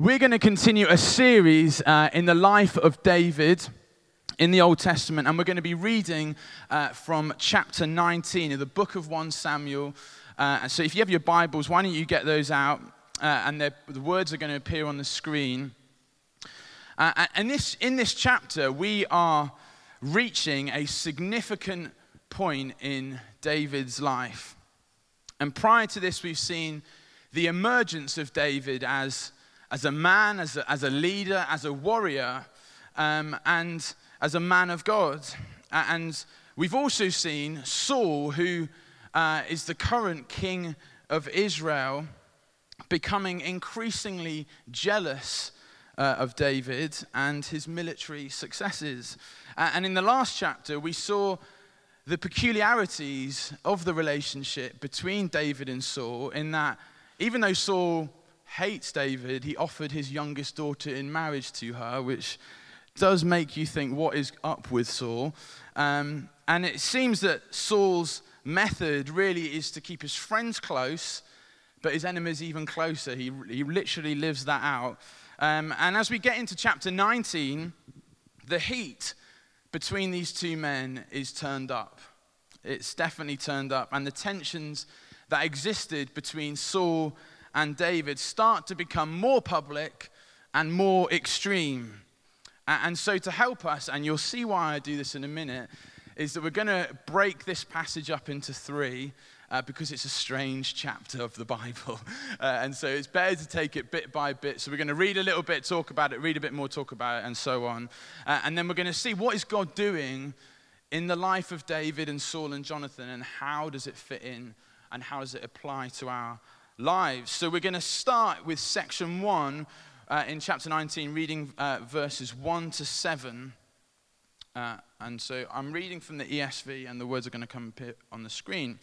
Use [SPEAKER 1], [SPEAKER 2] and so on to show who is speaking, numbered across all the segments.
[SPEAKER 1] We're going to continue a series uh, in the life of David in the Old Testament, and we're going to be reading uh, from chapter 19 of the book of 1 Samuel. Uh, so if you have your Bibles, why don't you get those out? Uh, and the words are going to appear on the screen. Uh, and this, in this chapter, we are reaching a significant point in David's life. And prior to this, we've seen the emergence of David as as a man, as a, as a leader, as a warrior, um, and as a man of God. And we've also seen Saul, who uh, is the current king of Israel, becoming increasingly jealous uh, of David and his military successes. Uh, and in the last chapter, we saw the peculiarities of the relationship between David and Saul, in that even though Saul hates David, he offered his youngest daughter in marriage to her, which does make you think, what is up with Saul? Um, and it seems that Saul's method really is to keep his friends close, but his enemies even closer. He, he literally lives that out. Um, and as we get into chapter 19, the heat between these two men is turned up. It's definitely turned up. And the tensions that existed between Saul and David start to become more public and more extreme. And so, to help us, and you'll see why I do this in a minute, is that we're going to break this passage up into three. Uh, because it's a strange chapter of the Bible. Uh, and so it's better to take it bit by bit. So we're going to read a little bit, talk about it, read a bit more, talk about it, and so on. Uh, and then we're going to see what is God doing in the life of David and Saul and Jonathan, and how does it fit in, and how does it apply to our lives. So we're going to start with section one uh, in chapter 19, reading uh, verses 1 to 7. Uh, and so I'm reading from the ESV, and the words are going to come up on the screen.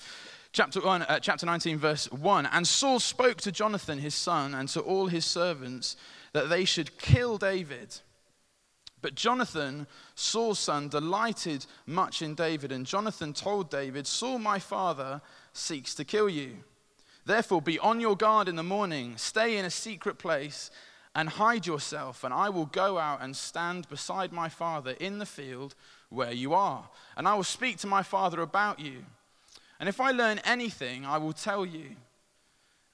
[SPEAKER 1] Chapter, one, uh, chapter 19, verse 1. And Saul spoke to Jonathan, his son, and to all his servants that they should kill David. But Jonathan, Saul's son, delighted much in David. And Jonathan told David, Saul, my father, seeks to kill you. Therefore, be on your guard in the morning, stay in a secret place, and hide yourself, and I will go out and stand beside my father in the field where you are. And I will speak to my father about you. And if I learn anything, I will tell you.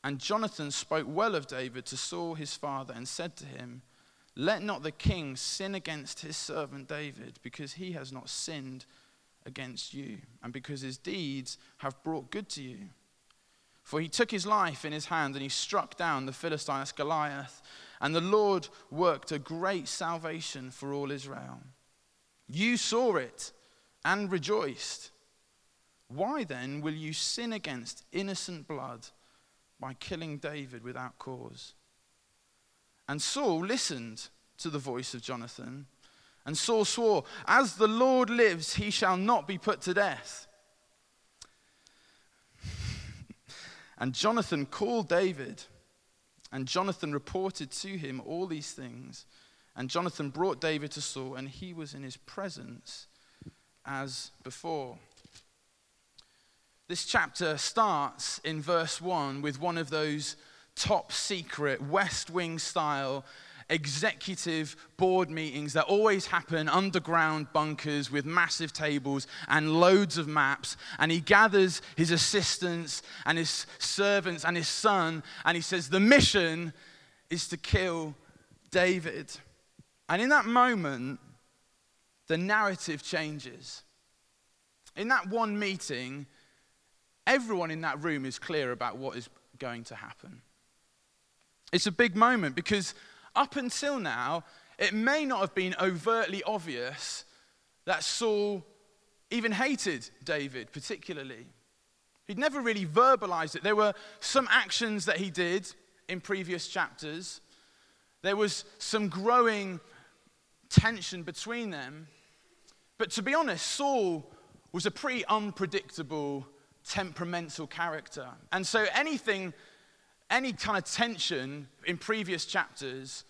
[SPEAKER 1] And Jonathan spoke well of David to Saul his father and said to him, Let not the king sin against his servant David, because he has not sinned against you, and because his deeds have brought good to you. For he took his life in his hand and he struck down the Philistine Goliath, and the Lord worked a great salvation for all Israel. You saw it and rejoiced. Why then will you sin against innocent blood by killing David without cause? And Saul listened to the voice of Jonathan, and Saul swore, As the Lord lives, he shall not be put to death. And Jonathan called David, and Jonathan reported to him all these things. And Jonathan brought David to Saul, and he was in his presence as before. This chapter starts in verse 1 with one of those top secret West Wing style executive board meetings that always happen underground bunkers with massive tables and loads of maps. And he gathers his assistants and his servants and his son, and he says, The mission is to kill David. And in that moment, the narrative changes. In that one meeting, everyone in that room is clear about what is going to happen. It's a big moment because up until now, it may not have been overtly obvious that Saul even hated David particularly. He'd never really verbalized it. There were some actions that he did in previous chapters, there was some growing tension between them. But to be honest, Saul was a pretty unpredictable, temperamental character. And so anything, any kind of tension in previous chapters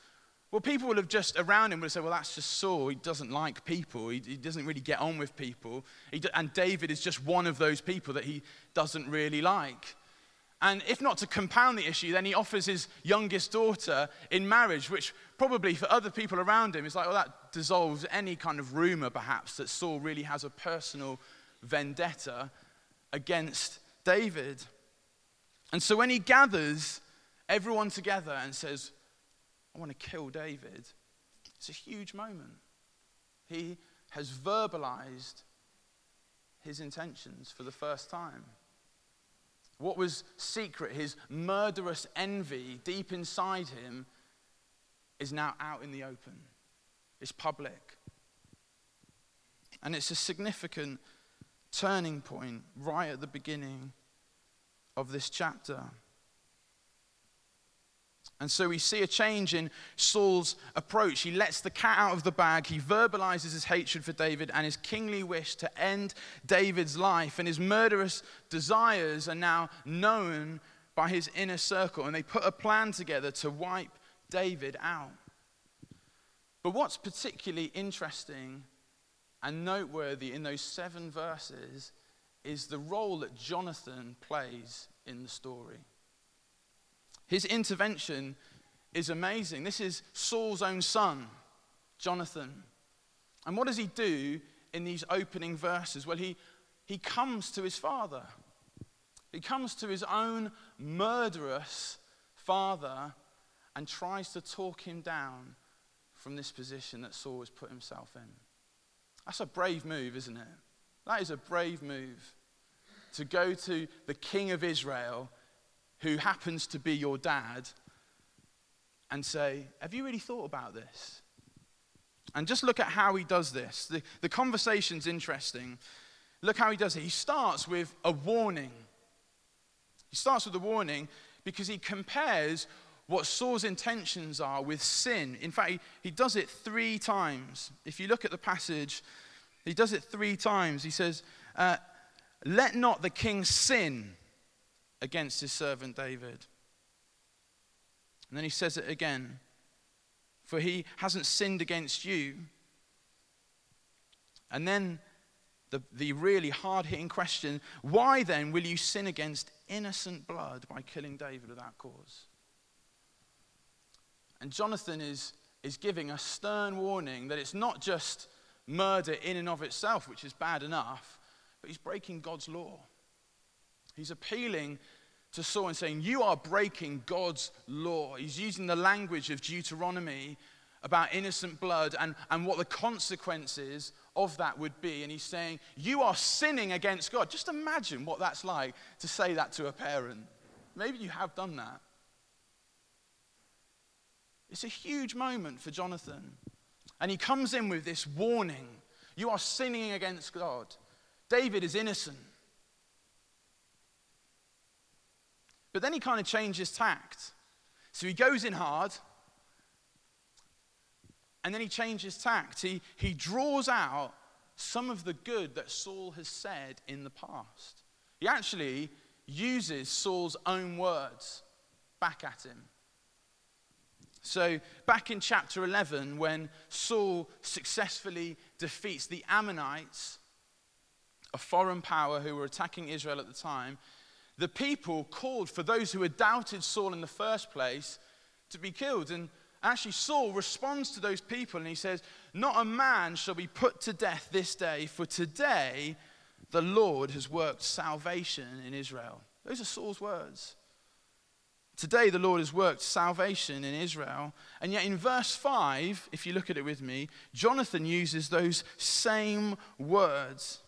[SPEAKER 1] well, people would have just around him would have said, well, that's just Saul. He doesn't like people. He, he doesn't really get on with people. And David is just one of those people that he doesn't really like. And if not to compound the issue, then he offers his youngest daughter in marriage, which probably for other people around him is like, well, that dissolves any kind of rumor, perhaps, that Saul really has a personal vendetta against David. And so when he gathers everyone together and says, I want to kill David, it's a huge moment. He has verbalized his intentions for the first time. What was secret, his murderous envy deep inside him, is now out in the open. It's public. And it's a significant turning point right at the beginning of this chapter. And so we see a change in Saul's approach. He lets the cat out of the bag. He verbalizes his hatred for David and his kingly wish to end David's life. And his murderous desires are now known by his inner circle. And they put a plan together to wipe David out. But what's particularly interesting and noteworthy in those seven verses is the role that Jonathan plays in the story. His intervention is amazing. This is Saul's own son, Jonathan. And what does he do in these opening verses? Well, he, he comes to his father. He comes to his own murderous father and tries to talk him down from this position that Saul has put himself in. That's a brave move, isn't it? That is a brave move to go to the king of Israel who happens to be your dad and say, Have you really thought about this? And just look at how he does this. The, the conversation's interesting. Look how he does it. He starts with a warning. He starts with a warning because he compares what Saul's intentions are with sin. In fact, he, he does it three times. If you look at the passage, he does it three times. He says, uh, Let not the king sin against his servant David. And then he says it again For he hasn't sinned against you. And then the, the really hard hitting question why then will you sin against innocent blood by killing David without cause? And Jonathan is, is giving a stern warning that it's not just murder in and of itself, which is bad enough, but he's breaking God's law. He's appealing to Saul and saying, You are breaking God's law. He's using the language of Deuteronomy about innocent blood and, and what the consequences of that would be. And he's saying, You are sinning against God. Just imagine what that's like to say that to a parent. Maybe you have done that. It's a huge moment for Jonathan. And he comes in with this warning You are sinning against God. David is innocent. But then he kind of changes tact. So he goes in hard, and then he changes tact. He, he draws out some of the good that Saul has said in the past. He actually uses Saul's own words back at him. So, back in chapter 11, when Saul successfully defeats the Ammonites, a foreign power who were attacking Israel at the time, the people called for those who had doubted Saul in the first place to be killed. And actually, Saul responds to those people and he says, Not a man shall be put to death this day, for today the Lord has worked salvation in Israel. Those are Saul's words. Today, the Lord has worked salvation in Israel. And yet, in verse 5, if you look at it with me, Jonathan uses those same words.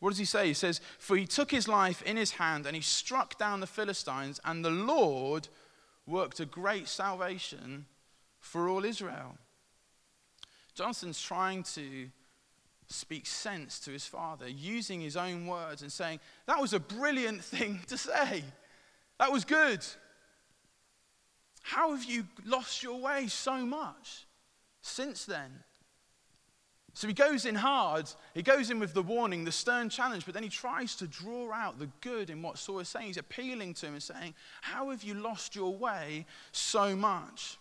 [SPEAKER 1] What does he say? He says, For he took his life in his hand and he struck down the Philistines, and the Lord worked a great salvation for all Israel. Jonathan's trying to speak sense to his father, using his own words and saying, That was a brilliant thing to say. That was good. How have you lost your way so much since then? So he goes in hard, he goes in with the warning, the stern challenge, but then he tries to draw out the good in what Saul is saying. He's appealing to him and saying, How have you lost your way so much?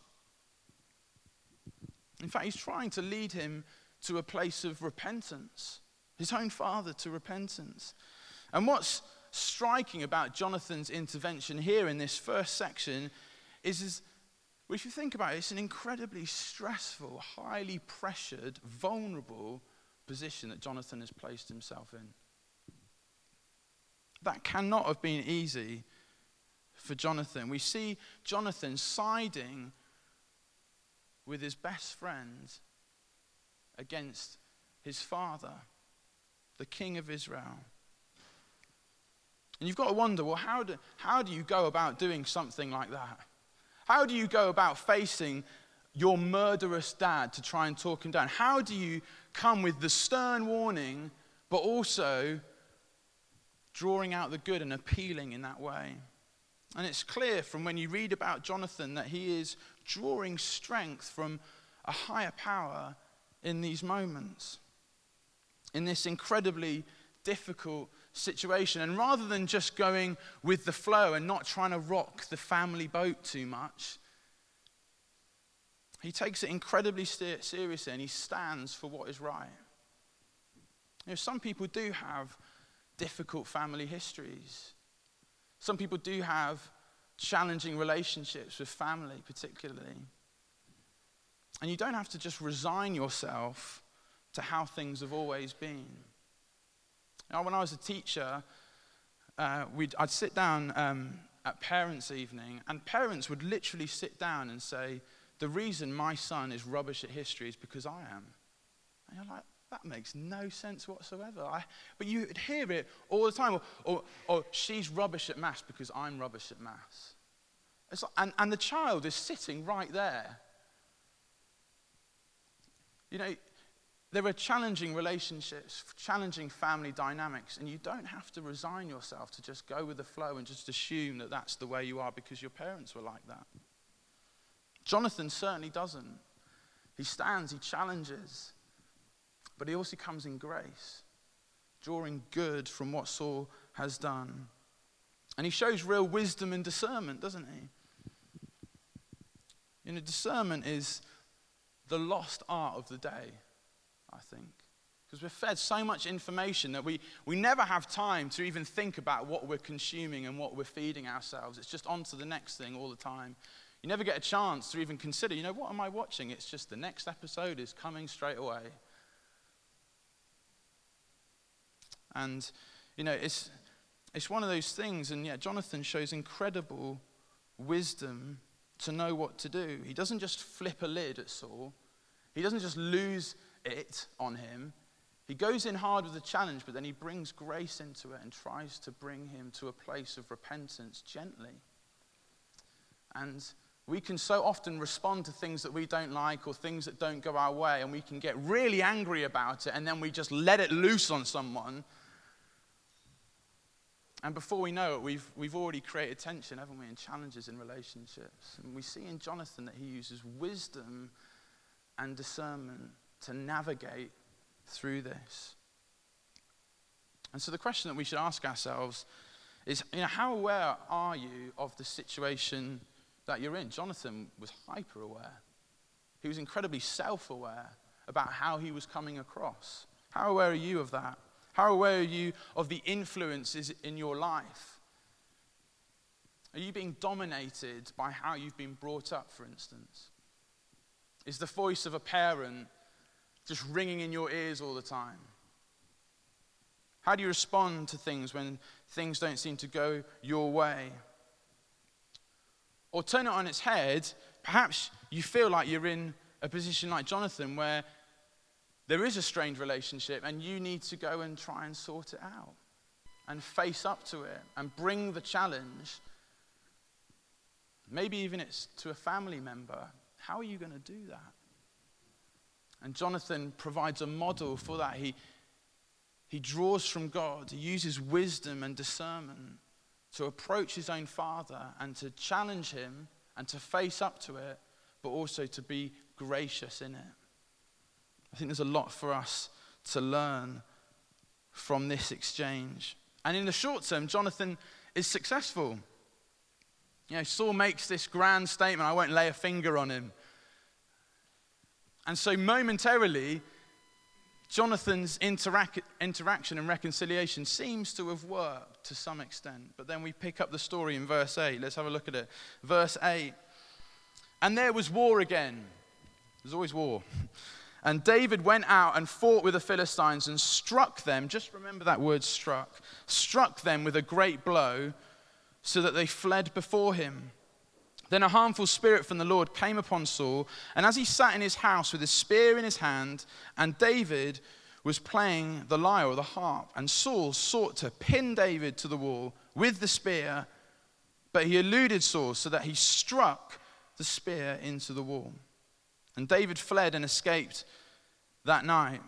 [SPEAKER 1] In fact, he's trying to lead him to a place of repentance, his own father to repentance. And what's striking about Jonathan's intervention here in this first section is, is well, if you think about it, it's an incredibly stressful, highly pressured, vulnerable position that Jonathan has placed himself in. That cannot have been easy for Jonathan. We see Jonathan siding with his best friend against his father, the king of Israel. And you've got to wonder well, how do, how do you go about doing something like that? How do you go about facing your murderous dad to try and talk him down? How do you come with the stern warning, but also drawing out the good and appealing in that way? And it's clear from when you read about Jonathan that he is drawing strength from a higher power in these moments, in this incredibly difficult situation. And rather than just going with the flow and not trying to rock the family boat too much, he takes it incredibly seriously and he stands for what is right. You know, some people do have difficult family histories. Some people do have challenging relationships with family, particularly. And you don't have to just resign yourself to how things have always been. Now, when I was a teacher, uh, I'd sit down um, at parents' evening, and parents would literally sit down and say, The reason my son is rubbish at history is because I am. And you're like, that makes no sense whatsoever. I, but you would hear it all the time. Or, or, or, she's rubbish at maths because I'm rubbish at maths. Like, and, and the child is sitting right there. You know, there are challenging relationships, challenging family dynamics, and you don't have to resign yourself to just go with the flow and just assume that that's the way you are because your parents were like that. Jonathan certainly doesn't. He stands, he challenges, but he also comes in grace, drawing good from what Saul has done. And he shows real wisdom and discernment, doesn't he? You know, discernment is the lost art of the day. I think. Because we're fed so much information that we, we never have time to even think about what we're consuming and what we're feeding ourselves. It's just on to the next thing all the time. You never get a chance to even consider, you know, what am I watching? It's just the next episode is coming straight away. And, you know, it's, it's one of those things, and yeah, Jonathan shows incredible wisdom to know what to do. He doesn't just flip a lid at Saul, he doesn't just lose it on him. He goes in hard with the challenge, but then he brings grace into it and tries to bring him to a place of repentance gently. And we can so often respond to things that we don't like or things that don't go our way, and we can get really angry about it, and then we just let it loose on someone. And before we know it, we've, we've already created tension, haven't we, and challenges in relationships. And we see in Jonathan that he uses wisdom and discernment to navigate through this. And so the question that we should ask ourselves is, you know, how aware are you of the situation that you're in? Jonathan was hyper aware. He was incredibly self aware about how he was coming across. How aware are you of that? How aware are you of the influences in your life? Are you being dominated by how you've been brought up, for instance? Is the voice of a parent just ringing in your ears all the time? How do you respond to things when things don't seem to go your way? Or turn it on its head, perhaps you feel like you're in a position like Jonathan where there is a strained relationship and you need to go and try and sort it out and face up to it and bring the challenge. Maybe even it's to a family member. How are you going to do that? And Jonathan provides a model for that. He, he draws from God, he uses wisdom and discernment to approach his own father and to challenge him and to face up to it, but also to be gracious in it. I think there's a lot for us to learn from this exchange. And in the short term, Jonathan is successful. You know, Saul makes this grand statement I won't lay a finger on him. And so momentarily, Jonathan's interac- interaction and reconciliation seems to have worked to some extent. But then we pick up the story in verse 8. Let's have a look at it. Verse 8. And there was war again. There's always war. And David went out and fought with the Philistines and struck them. Just remember that word struck. Struck them with a great blow so that they fled before him. Then a harmful spirit from the Lord came upon Saul, and as he sat in his house with his spear in his hand, and David was playing the lyre or the harp, and Saul sought to pin David to the wall with the spear, but he eluded Saul so that he struck the spear into the wall. And David fled and escaped that night.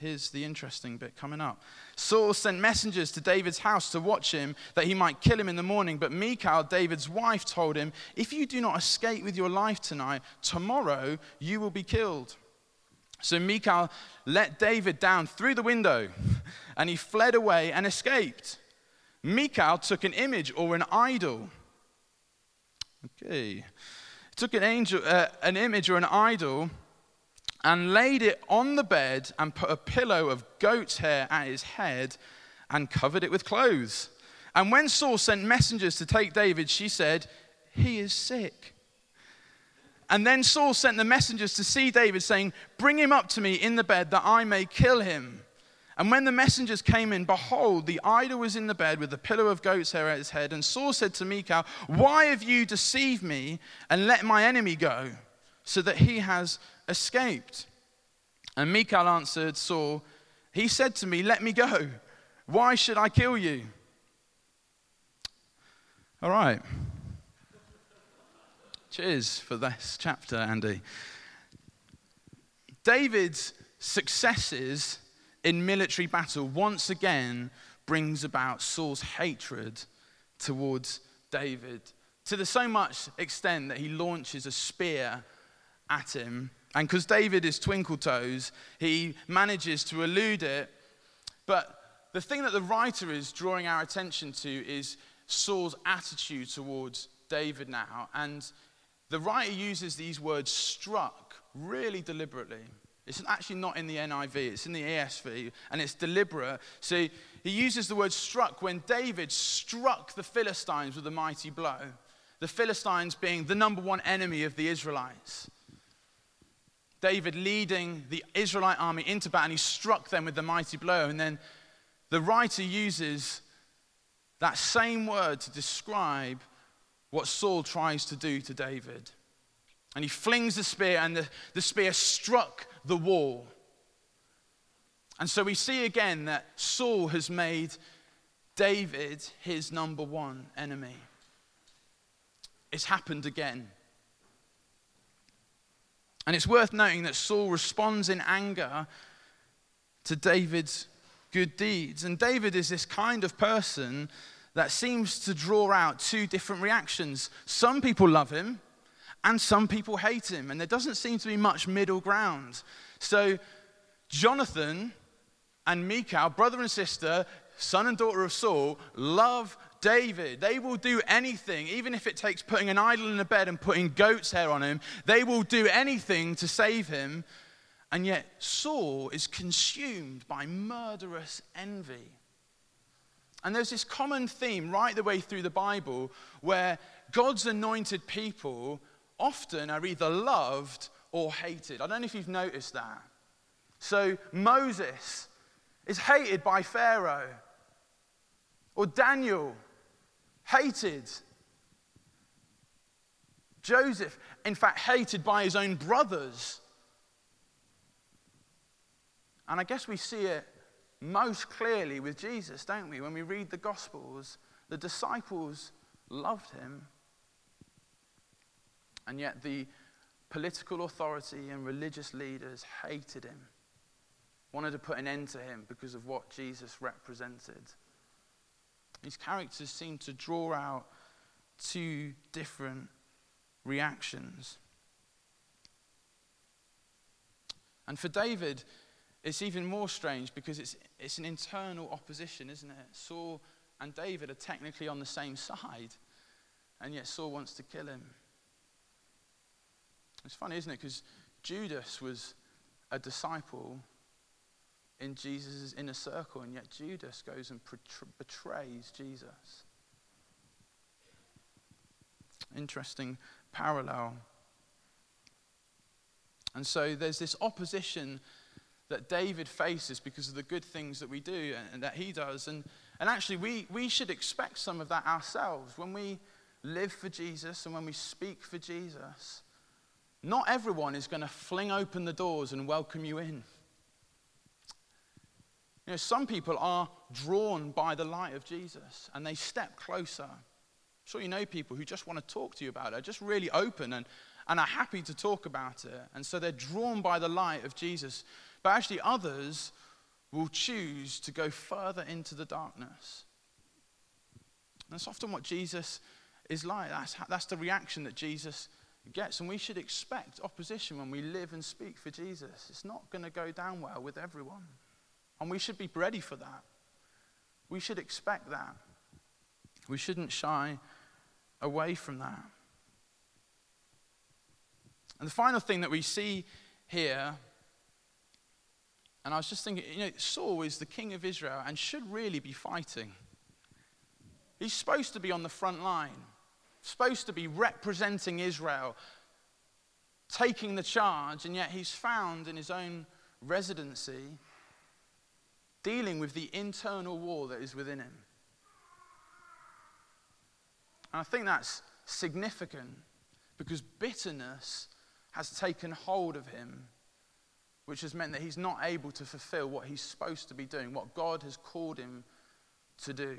[SPEAKER 1] Here's the interesting bit coming up. Saul sent messengers to David's house to watch him, that he might kill him in the morning. But Michal, David's wife, told him, If you do not escape with your life tonight, tomorrow you will be killed. So Michal let David down through the window, and he fled away and escaped. Michal took an image or an idol. Okay. Took an, angel, uh, an image or an idol and laid it on the bed and put a pillow of goat's hair at his head and covered it with clothes. And when Saul sent messengers to take David, she said, He is sick. And then Saul sent the messengers to see David, saying, Bring him up to me in the bed that I may kill him. And when the messengers came in, behold, the idol was in the bed with the pillow of goat's hair at his head. And Saul said to Michal, Why have you deceived me and let my enemy go, so that he has escaped? And Michal answered Saul, He said to me, Let me go. Why should I kill you? All right. Cheers for this chapter, Andy. David's successes in military battle once again brings about Saul's hatred towards David to the so much extent that he launches a spear at him and because David is twinkle toes, he manages to elude it. But the thing that the writer is drawing our attention to is Saul's attitude towards David now. And the writer uses these words struck really deliberately. It's actually not in the NIV, it's in the ESV, and it's deliberate. So he uses the word struck when David struck the Philistines with a mighty blow. The Philistines being the number one enemy of the Israelites. David leading the Israelite army into battle, and he struck them with the mighty blow. And then the writer uses that same word to describe what Saul tries to do to David. And he flings the spear, and the, the spear struck the wall. And so we see again that Saul has made David his number one enemy. It's happened again. And it's worth noting that Saul responds in anger to David's good deeds. And David is this kind of person that seems to draw out two different reactions. Some people love him, and some people hate him. And there doesn't seem to be much middle ground. So, Jonathan and Michal, brother and sister, son and daughter of Saul, love David. They will do anything, even if it takes putting an idol in a bed and putting goat's hair on him. They will do anything to save him. And yet, Saul is consumed by murderous envy. And there's this common theme right the way through the Bible where God's anointed people often are either loved or hated. I don't know if you've noticed that. So, Moses is hated by Pharaoh, or Daniel hated. Joseph, in fact, hated by his own brothers. And I guess we see it most clearly with Jesus, don't we? When we read the Gospels, the disciples loved him, and yet the political authority and religious leaders hated him, wanted to put an end to him because of what Jesus represented. These characters seem to draw out two different reactions. And for David, it's even more strange because it's, it's an internal opposition, isn't it? Saul and David are technically on the same side, and yet Saul wants to kill him. It's funny, isn't it? Because Judas was a disciple in Jesus' inner circle, and yet Judas goes and betrays Jesus. Interesting parallel. And so there's this opposition that David faces because of the good things that we do and that he does. And, and actually, we, we should expect some of that ourselves. When we live for Jesus and when we speak for Jesus, not everyone is going to fling open the doors and welcome you in. You know, some people are drawn by the light of Jesus and they step closer. I'm sure you know people who just want to talk to you about it, are just really open and, and are happy to talk about it. And so they're drawn by the light of Jesus. But actually, others will choose to go further into the darkness. And that's often what Jesus is like. That's, that's the reaction that Jesus gets. And we should expect opposition when we live and speak for Jesus. It's not going to go down well with everyone. And we should be ready for that. We should expect that. We shouldn't shy away from that. And the final thing that we see here and I was just thinking, you know, Saul is the king of Israel and should really be fighting. He's supposed to be on the front line, supposed to be representing Israel, taking the charge, and yet he's found in his own residency dealing with the internal war that is within him. And I think that's significant because bitterness has taken hold of him which has meant that he's not able to fulfill what he's supposed to be doing, what God has called him to do.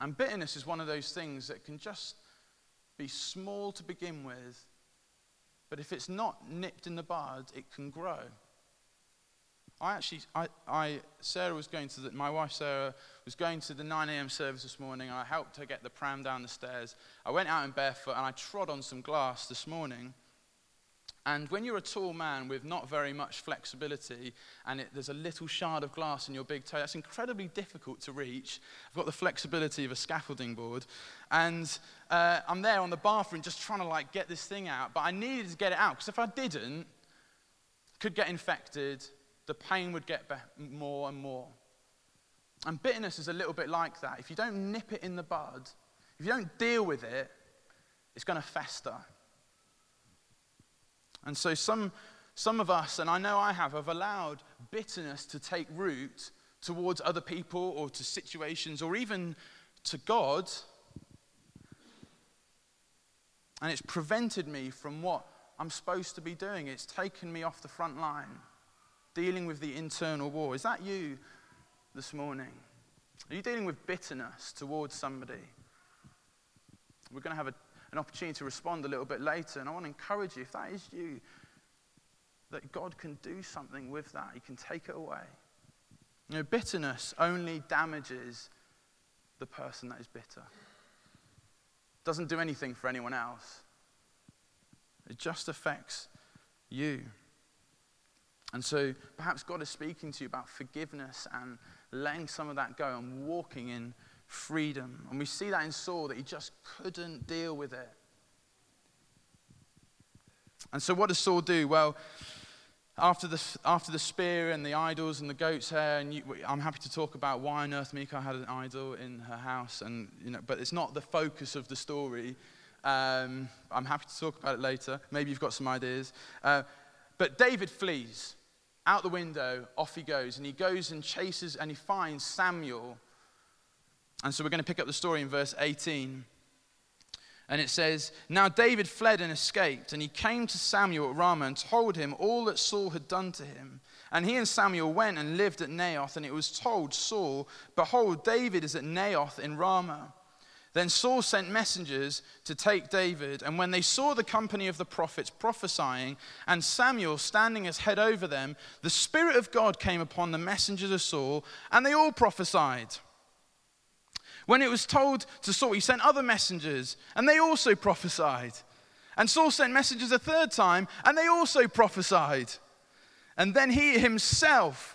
[SPEAKER 1] And bitterness is one of those things that can just be small to begin with, but if it's not nipped in the bud, it can grow. I actually, I, I, Sarah was going to the, my wife Sarah was going to the 9 a.m. service this morning. I helped her get the pram down the stairs. I went out in barefoot and I trod on some glass this morning. And when you're a tall man with not very much flexibility and it, there's a little shard of glass in your big toe, that's incredibly difficult to reach. I've got the flexibility of a scaffolding board. And uh, I'm there on the bathroom just trying to like get this thing out. But I needed to get it out because if I didn't, could get infected, the pain would get more and more. And bitterness is a little bit like that. If you don't nip it in the bud, if you don't deal with it, it's going to fester. And so some, some of us, and I know I have, have allowed bitterness to take root towards other people or to situations or even to God. And it's prevented me from what I'm supposed to be doing. It's taken me off the front line, dealing with the internal war. Is that you this morning? Are you dealing with bitterness towards somebody? We're going to have a an opportunity to respond a little bit later. And I want to encourage you, if that is you, that God can do something with that. He can take it away. You know, bitterness only damages the person that is bitter. It doesn't do anything for anyone else. It just affects you. And so perhaps God is speaking to you about forgiveness and letting some of that go and walking in freedom. And we see that in Saul, that he just couldn't deal with it. And so, what does Saul do? Well, after the, after the spear and the idols and the goat's hair, and you, I'm happy to talk about why on earth Michal had an idol in her house, and, you know, but it's not the focus of the story. Um, I'm happy to talk about it later. Maybe you've got some ideas. Uh, but David flees out the window, off he goes, and he goes and chases and he finds Samuel, and so we're going to pick up the story in verse 18. And it says, Now David fled and escaped, and he came to Samuel at Ramah and told him all that Saul had done to him. And he and Samuel went and lived at Naioth, and it was told Saul, Behold, David is at Naioth in Ramah. Then Saul sent messengers to take David, and when they saw the company of the prophets prophesying, and Samuel standing as head over them, the Spirit of God came upon the messengers of Saul, and they all prophesied. When it was told to Saul, he sent other messengers, and they also prophesied. And Saul sent messengers a third time, and they also prophesied. And then he himself,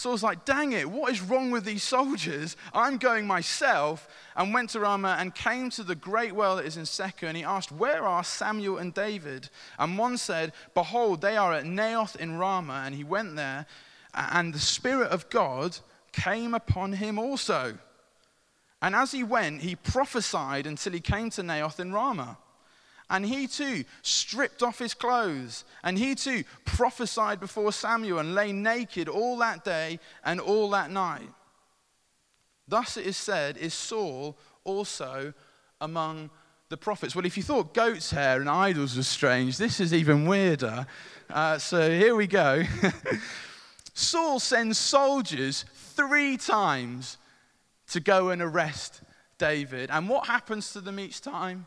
[SPEAKER 1] Saul's like, dang it, what is wrong with these soldiers? I'm going myself, and went to Ramah and came to the great well that is in Secu. And he asked, Where are Samuel and David? And one said, Behold, they are at Naioth in Ramah. And he went there and the Spirit of God came upon him also. And as he went, he prophesied until he came to Naioth in Ramah. And he too stripped off his clothes, and he too prophesied before Samuel and lay naked all that day and all that night. Thus it is said, is Saul also among the prophets? Well, if you thought goat's hair and idols was strange, this is even weirder. Uh, so here we go. Saul sends soldiers three times to go and arrest David. And what happens to them each time?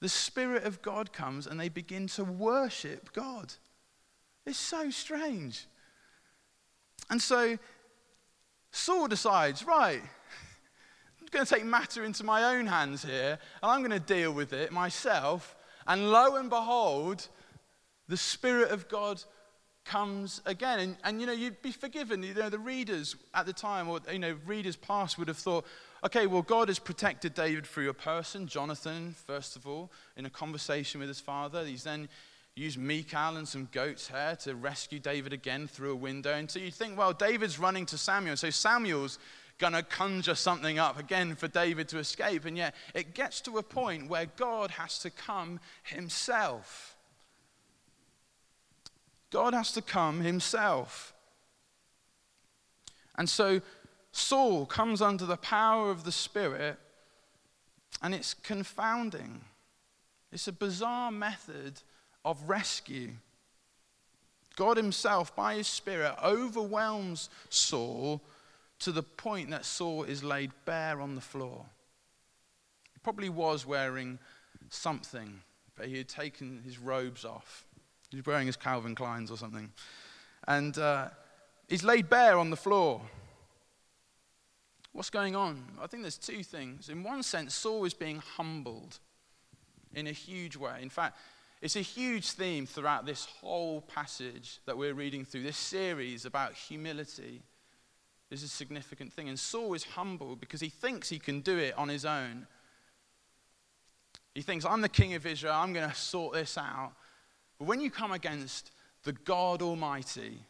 [SPEAKER 1] The Spirit of God comes and they begin to worship God. It's so strange. And so Saul decides, right, I'm going to take matter into my own hands here and I'm going to deal with it myself. And lo and behold, the Spirit of God comes again. And, and, you know, you'd be forgiven. You know, the readers at the time, or, you know, readers past would have thought, okay, well, God has protected David through a person, Jonathan, first of all, in a conversation with his father. He's then used Michal and some goat's hair to rescue David again through a window. And so you think, well, David's running to Samuel. So Samuel's going to conjure something up again for David to escape. And yet it gets to a point where God has to come himself. God has to come himself. And so Saul comes under the power of the Spirit, and it's confounding. It's a bizarre method of rescue. God Himself, by His Spirit, overwhelms Saul to the point that Saul is laid bare on the floor. He probably was wearing something, but he had taken his robes off. He's wearing his Calvin Kleins or something. And uh, he's laid bare on the floor. What's going on? I think there's two things. In one sense, Saul is being humbled in a huge way. In fact, it's a huge theme throughout this whole passage that we're reading through, this series about humility. Is a significant thing. And Saul is humbled because he thinks he can do it on his own. He thinks, I'm the king of Israel, I'm going to sort this out. But when you come against the God Almighty,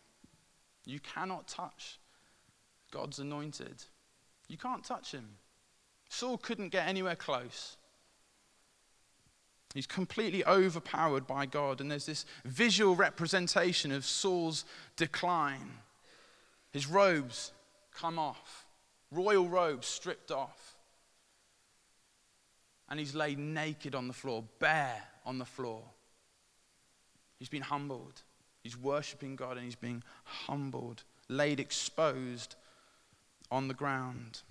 [SPEAKER 1] you cannot touch God's anointed. You can't touch him. Saul couldn't get anywhere close. He's completely overpowered by God, and there's this visual representation of Saul's decline. His robes come off, royal robes stripped off. And he's laid naked on the floor, bare on the floor. He's been humbled. He's worshiping God and he's being humbled, laid exposed on the ground.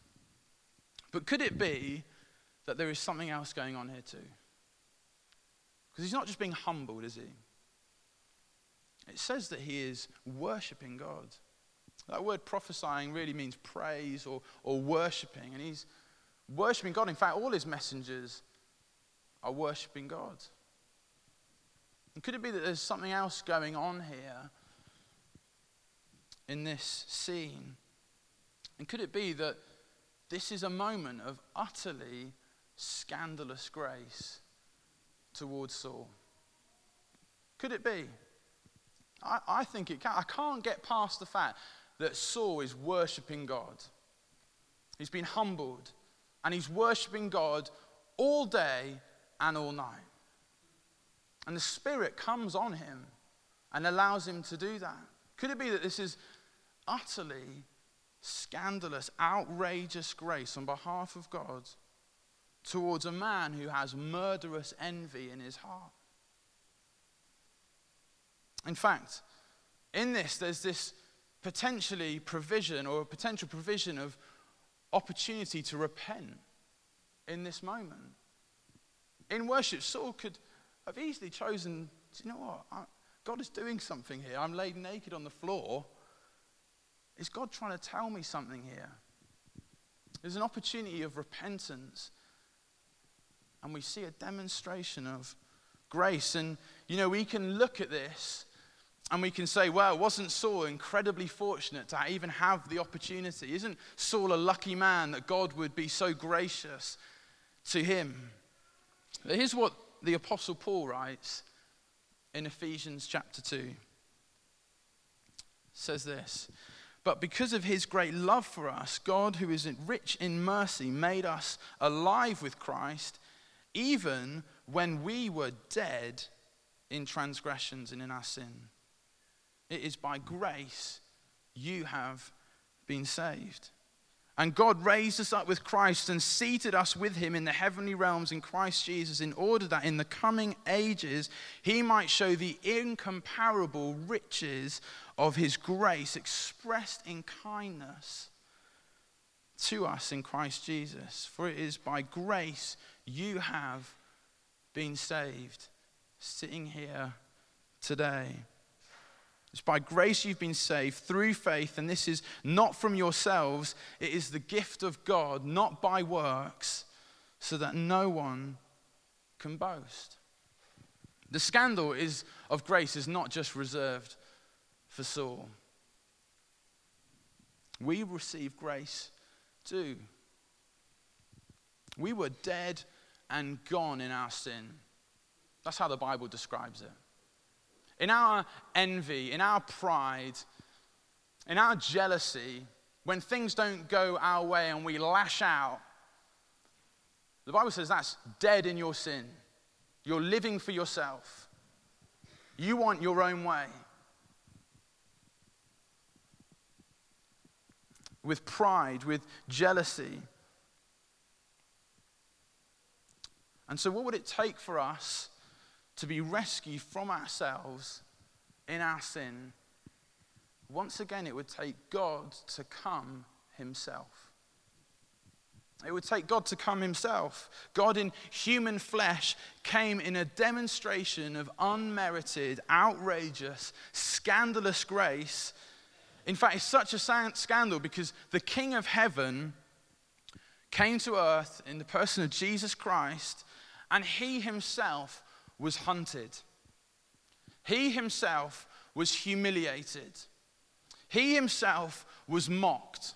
[SPEAKER 1] But could it be that there is something else going on here too? Because he's not just being humbled, is he? It says that he is worshiping God. That word prophesying really means praise or, or worshiping. And he's worshiping God. In fact, all his messengers are worshiping God. And could it be that there's something else going on here in this scene? And could it be that this is a moment of utterly scandalous grace towards Saul? Could it be? I, I think it can. I can't get past the fact that Saul is worshipping God. He's been humbled and he's worshipping God all day and all night. And the Spirit comes on him and allows him to do that. Could it be that this is utterly scandalous, outrageous grace on behalf of God towards a man who has murderous envy in his heart? In fact, in this, there's this potentially provision or a potential provision of opportunity to repent in this moment. In worship, Saul could I've easily chosen, do you know what? God is doing something here. I'm laid naked on the floor. Is God trying to tell me something here? There's an opportunity of repentance. And we see a demonstration of grace. And, you know, we can look at this and we can say, well, wasn't Saul incredibly fortunate to even have the opportunity? Isn't Saul a lucky man that God would be so gracious to him? But here's what the Apostle Paul writes in Ephesians chapter 2. says this But because of his great love for us, God, who is rich in mercy, made us alive with Christ, even when we were dead in transgressions and in our sin. It is by grace you have been saved. And God raised us up with Christ and seated us with him in the heavenly realms in Christ Jesus, in order that in the coming ages he might show the incomparable riches of his grace expressed in kindness to us in Christ Jesus. For it is by grace you have been saved, sitting here today. It's by grace you've been saved through faith, and this is not from yourselves. It is the gift of God, not by works, so that no one can boast. The scandal is, of grace is not just reserved for Saul. We receive grace too. We were dead and gone in our sin. That's how the Bible describes it in our envy, in our pride, in our jealousy, when things don't go our way and we lash out, the Bible says that's dead in your sin. You're living for yourself. You want your own way. With pride, with jealousy. And so, what would it take for us to be rescued from ourselves in our sin, once again, it would take God to come Himself. It would take God to come Himself. God in human flesh came in a demonstration of unmerited, outrageous, scandalous grace. In fact, it's such a scandal because the King of heaven came to earth in the person of Jesus Christ, and He Himself was hunted. He himself was humiliated. He himself was mocked.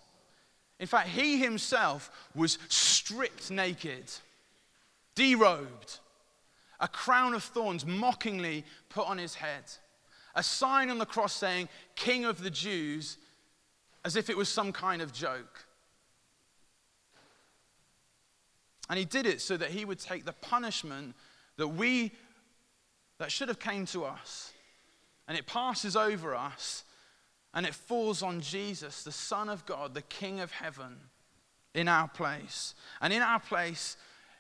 [SPEAKER 1] In fact, he himself was stripped naked, derobed, a crown of thorns mockingly put on his head, a sign on the cross saying, King of the Jews, as if it was some kind of joke. And he did it so that he would take the punishment that we that should have came to us and it passes over us and it falls on Jesus, the Son of God, the King of heaven, in our place. And in our place,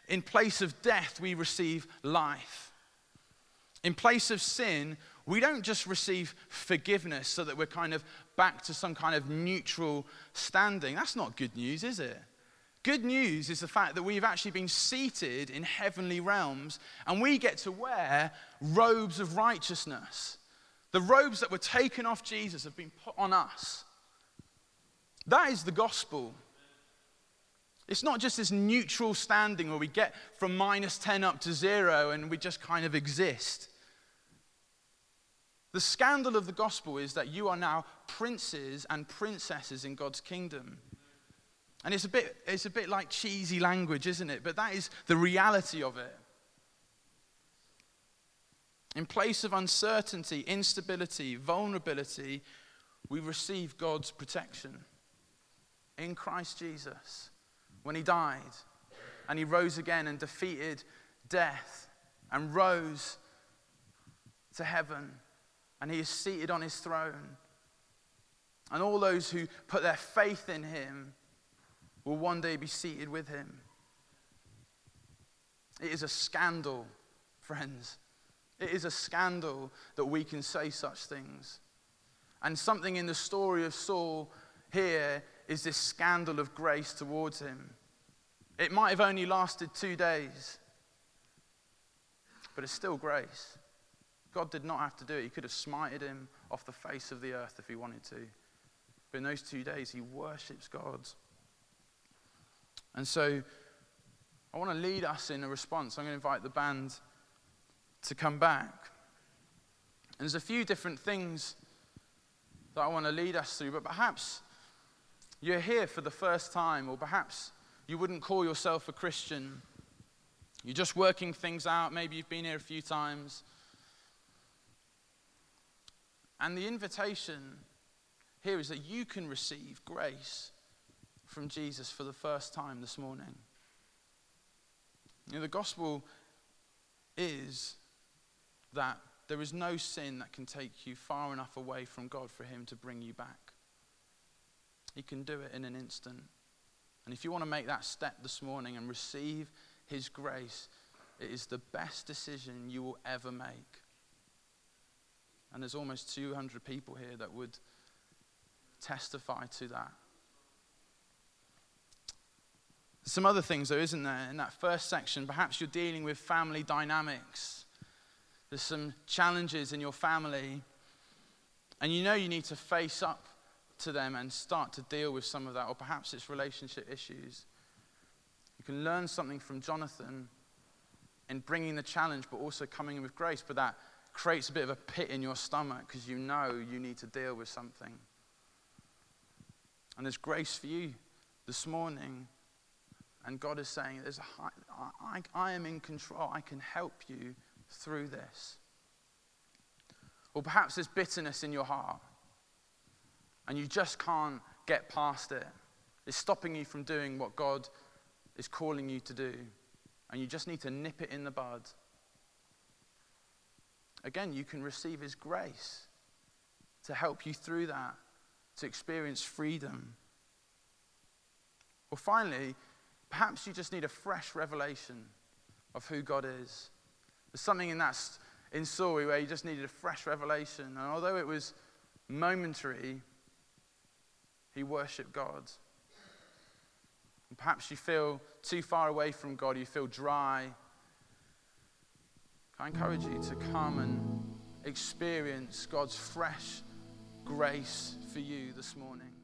[SPEAKER 1] in place of death, we receive life. In place of sin, we don't just receive forgiveness so that we're kind of back to some kind of neutral standing. That's not good news, is it? Good news is the fact that we've actually been seated in heavenly realms and we get to wear robes of righteousness. The robes that were taken off Jesus have been put on us. That is the gospel. It's not just this neutral standing where we get from minus 10 up to zero and we just kind of exist. The scandal of the gospel is that you are now princes and princesses in God's kingdom. And it's a bit, it's a bit like cheesy language, isn't it? But that is the reality of it. In place of uncertainty, instability, vulnerability, we receive God's protection in Christ Jesus when he died and he rose again and defeated death and rose to heaven and he is seated on his throne. And all those who put their faith in him will one day be seated with him. It is a scandal, friends. It is a scandal that we can say such things. And something in the story of Saul here is this scandal of grace towards him. It might have only lasted two days, but it's still grace. God did not have to do it. He could have smited him off the face of the earth if he wanted to. But in those two days, he worships God. And so I want to lead us in a response. I'm going to invite the band to come back. And there's a few different things that I want to lead us through, but perhaps you're here for the first time, or perhaps you wouldn't call yourself a Christian. You're just working things out. Maybe you've been here a few times. And the invitation here is that you can receive grace from Jesus for the first time this morning. You know, the gospel is that there is no sin that can take you far enough away from God for Him to bring you back. He can do it in an instant. And if you want to make that step this morning and receive His grace, it is the best decision you will ever make. And there's almost 200 people here that would testify to that. Some other things, though, isn't there? In that first section, perhaps you're dealing with family dynamics. There's some challenges in your family, and you know you need to face up to them and start to deal with some of that, or perhaps it's relationship issues. You can learn something from Jonathan in bringing the challenge, but also coming in with grace, but that creates a bit of a pit in your stomach because you know you need to deal with something. And there's grace for you this morning. And God is saying, there's high, I, I am in control. I can help you through this. Or perhaps there's bitterness in your heart and you just can't get past it. It's stopping you from doing what God is calling you to do. And you just need to nip it in the bud. Again, you can receive His grace to help you through that, to experience freedom. Or finally, perhaps you just need a fresh revelation of who God is. There's something in that in Saul where you just needed a fresh revelation. And although it was momentary, he worshiped God. And perhaps you feel too far away from God, you feel dry. I encourage you to come and experience God's fresh grace for you this morning.